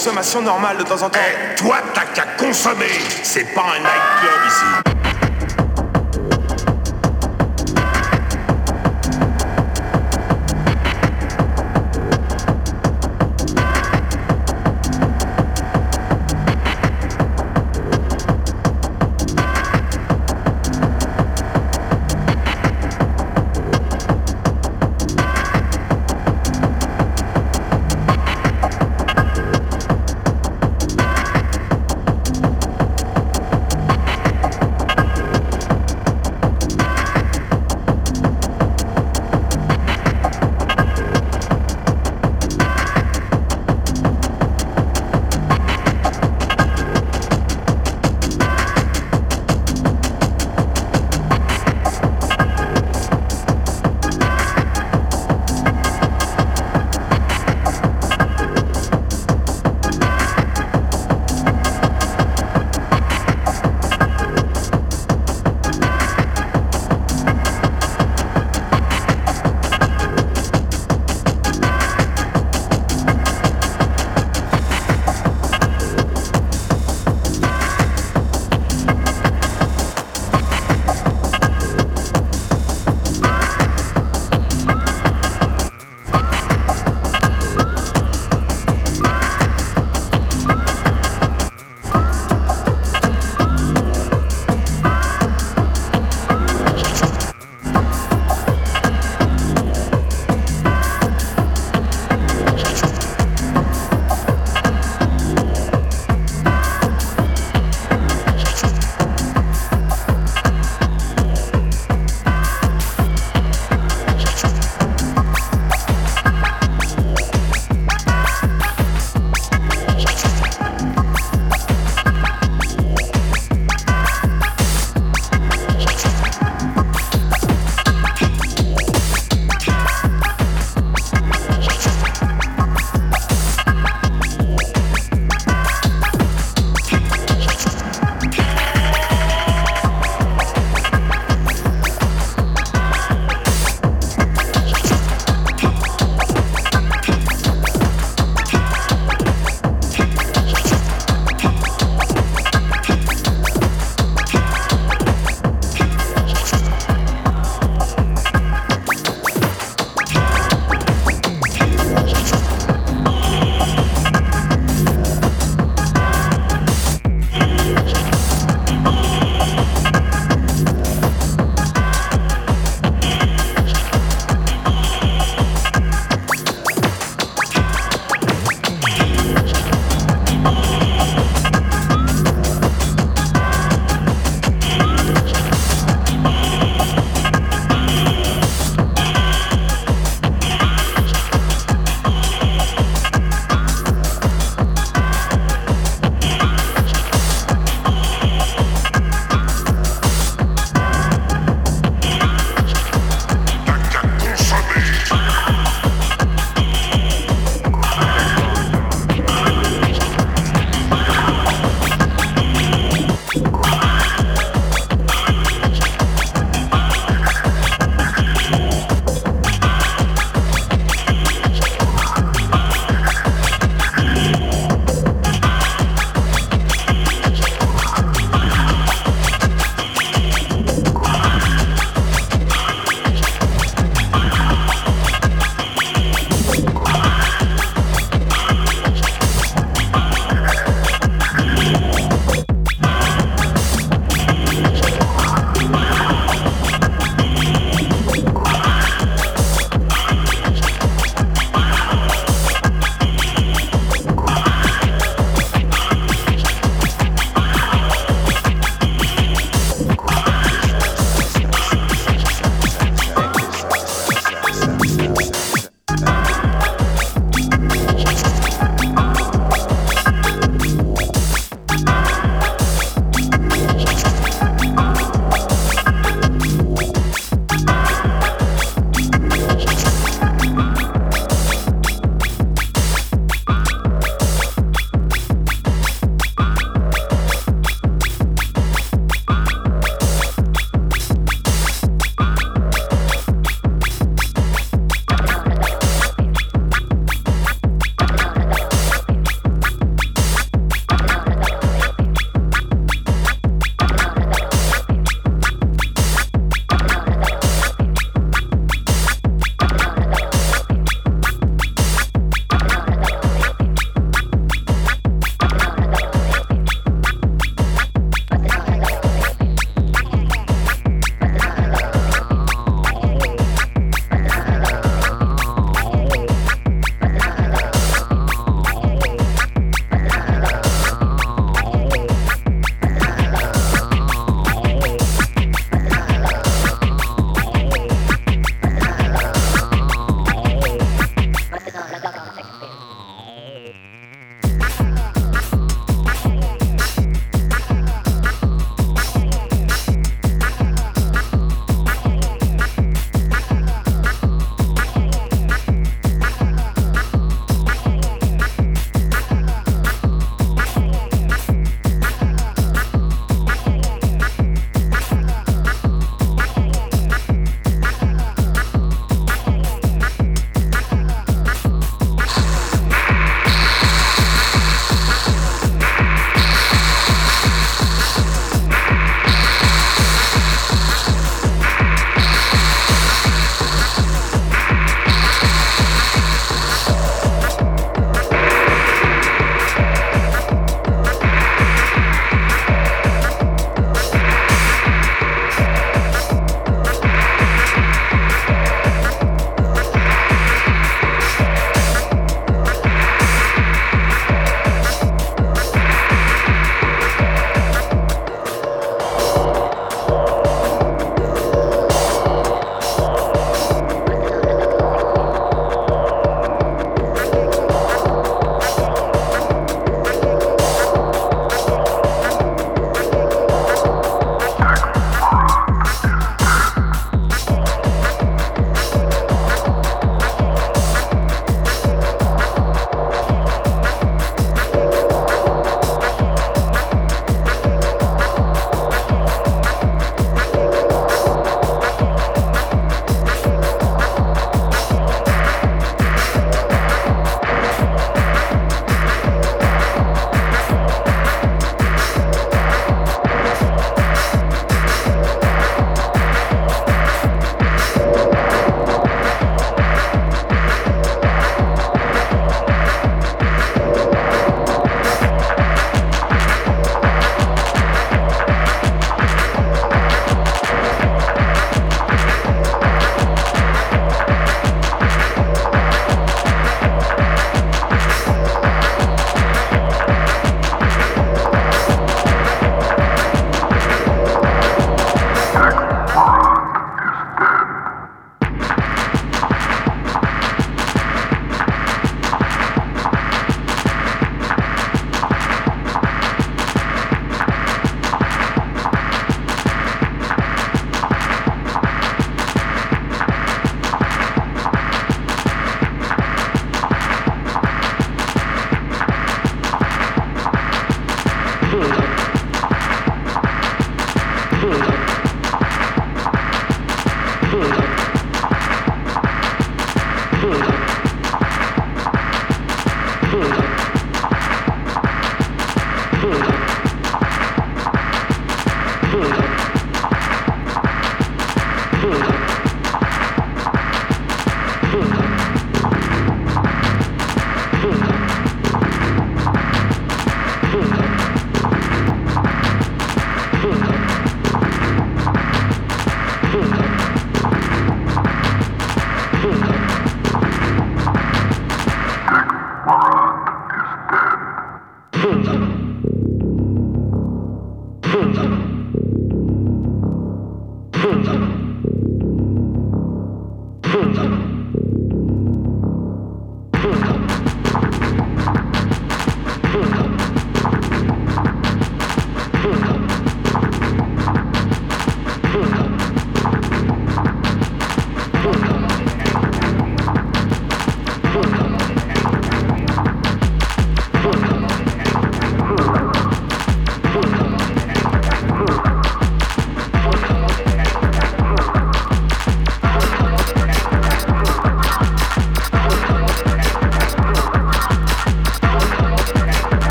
consommations normales de temps en temps. Eh, toi, t'as qu'à consommer C'est pas un nightclub ici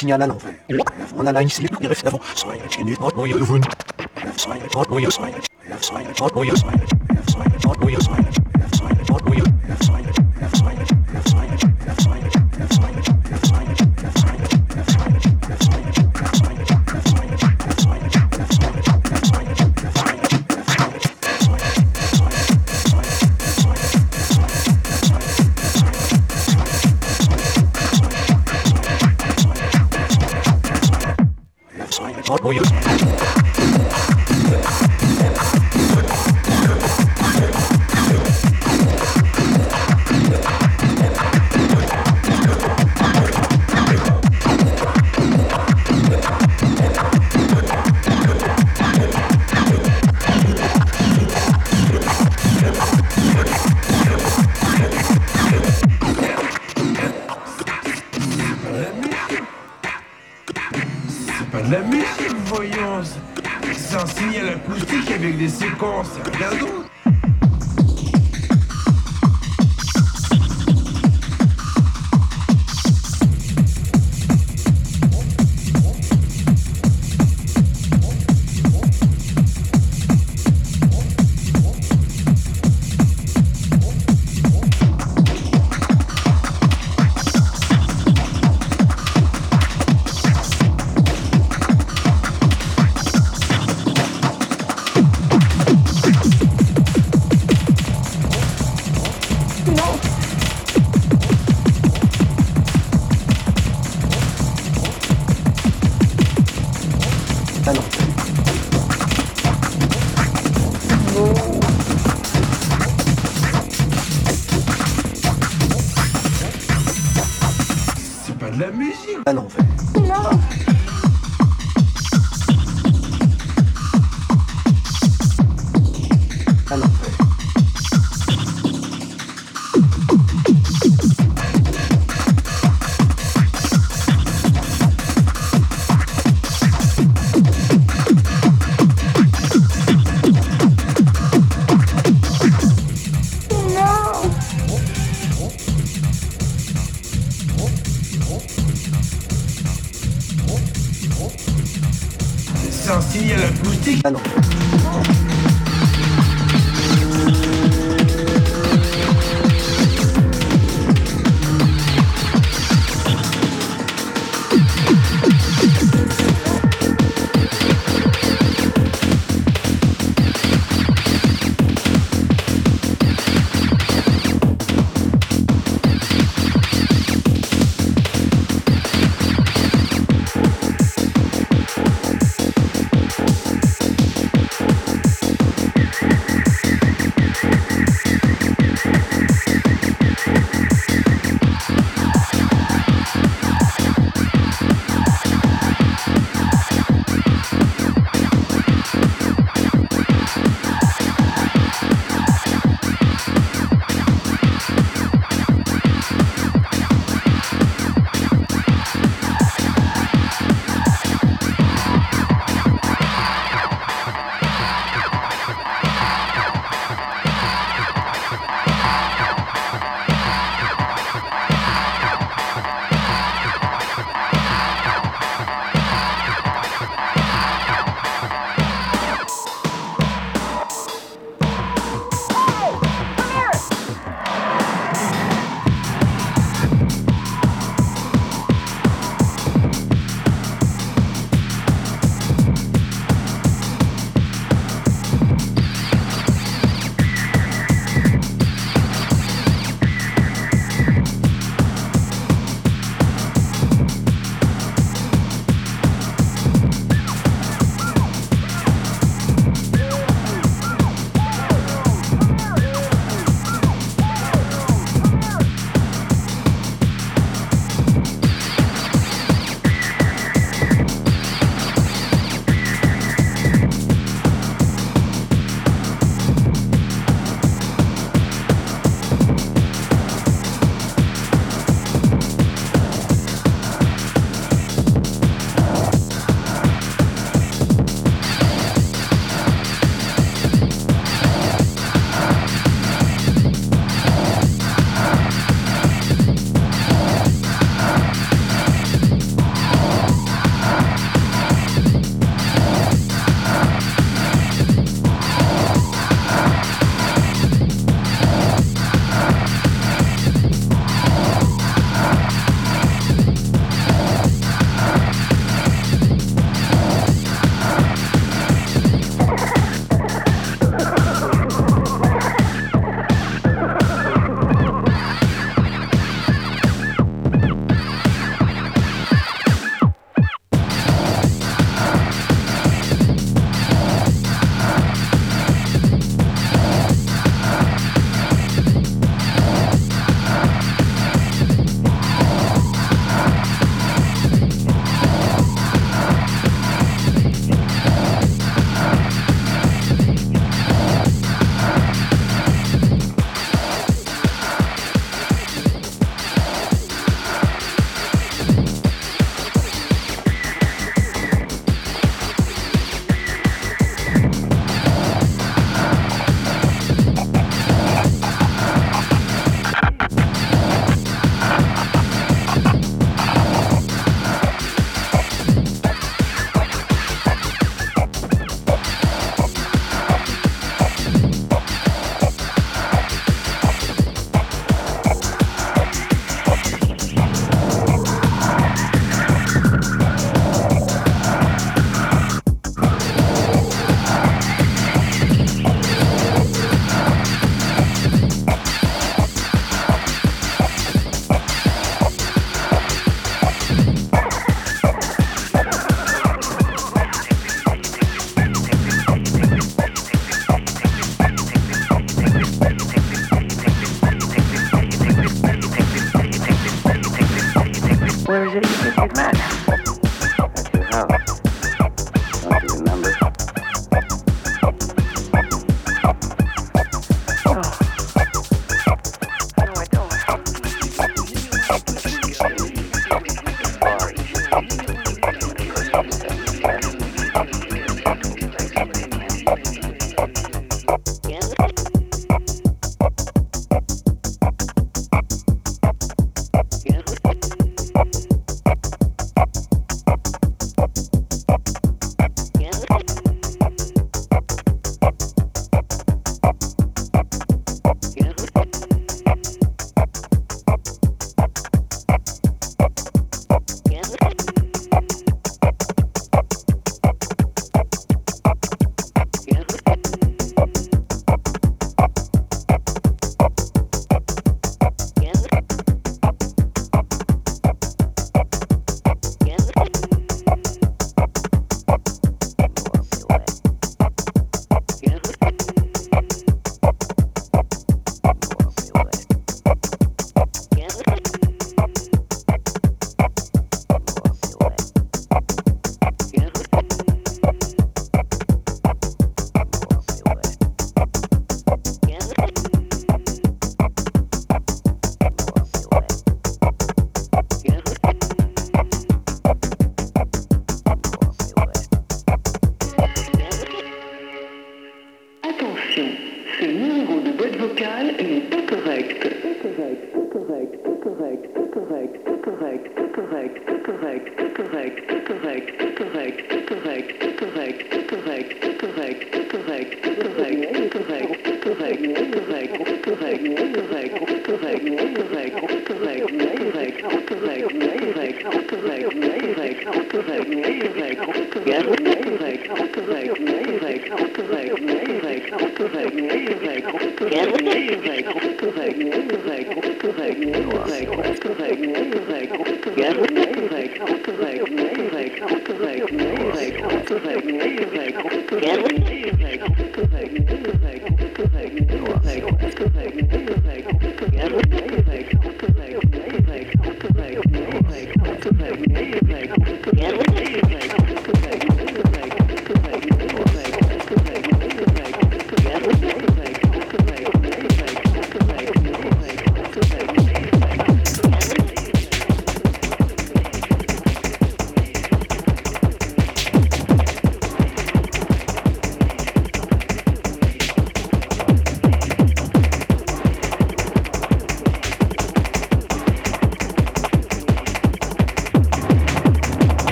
signal à l'envers. On a la slip qui reste avant.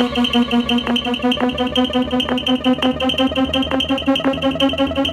Thank you.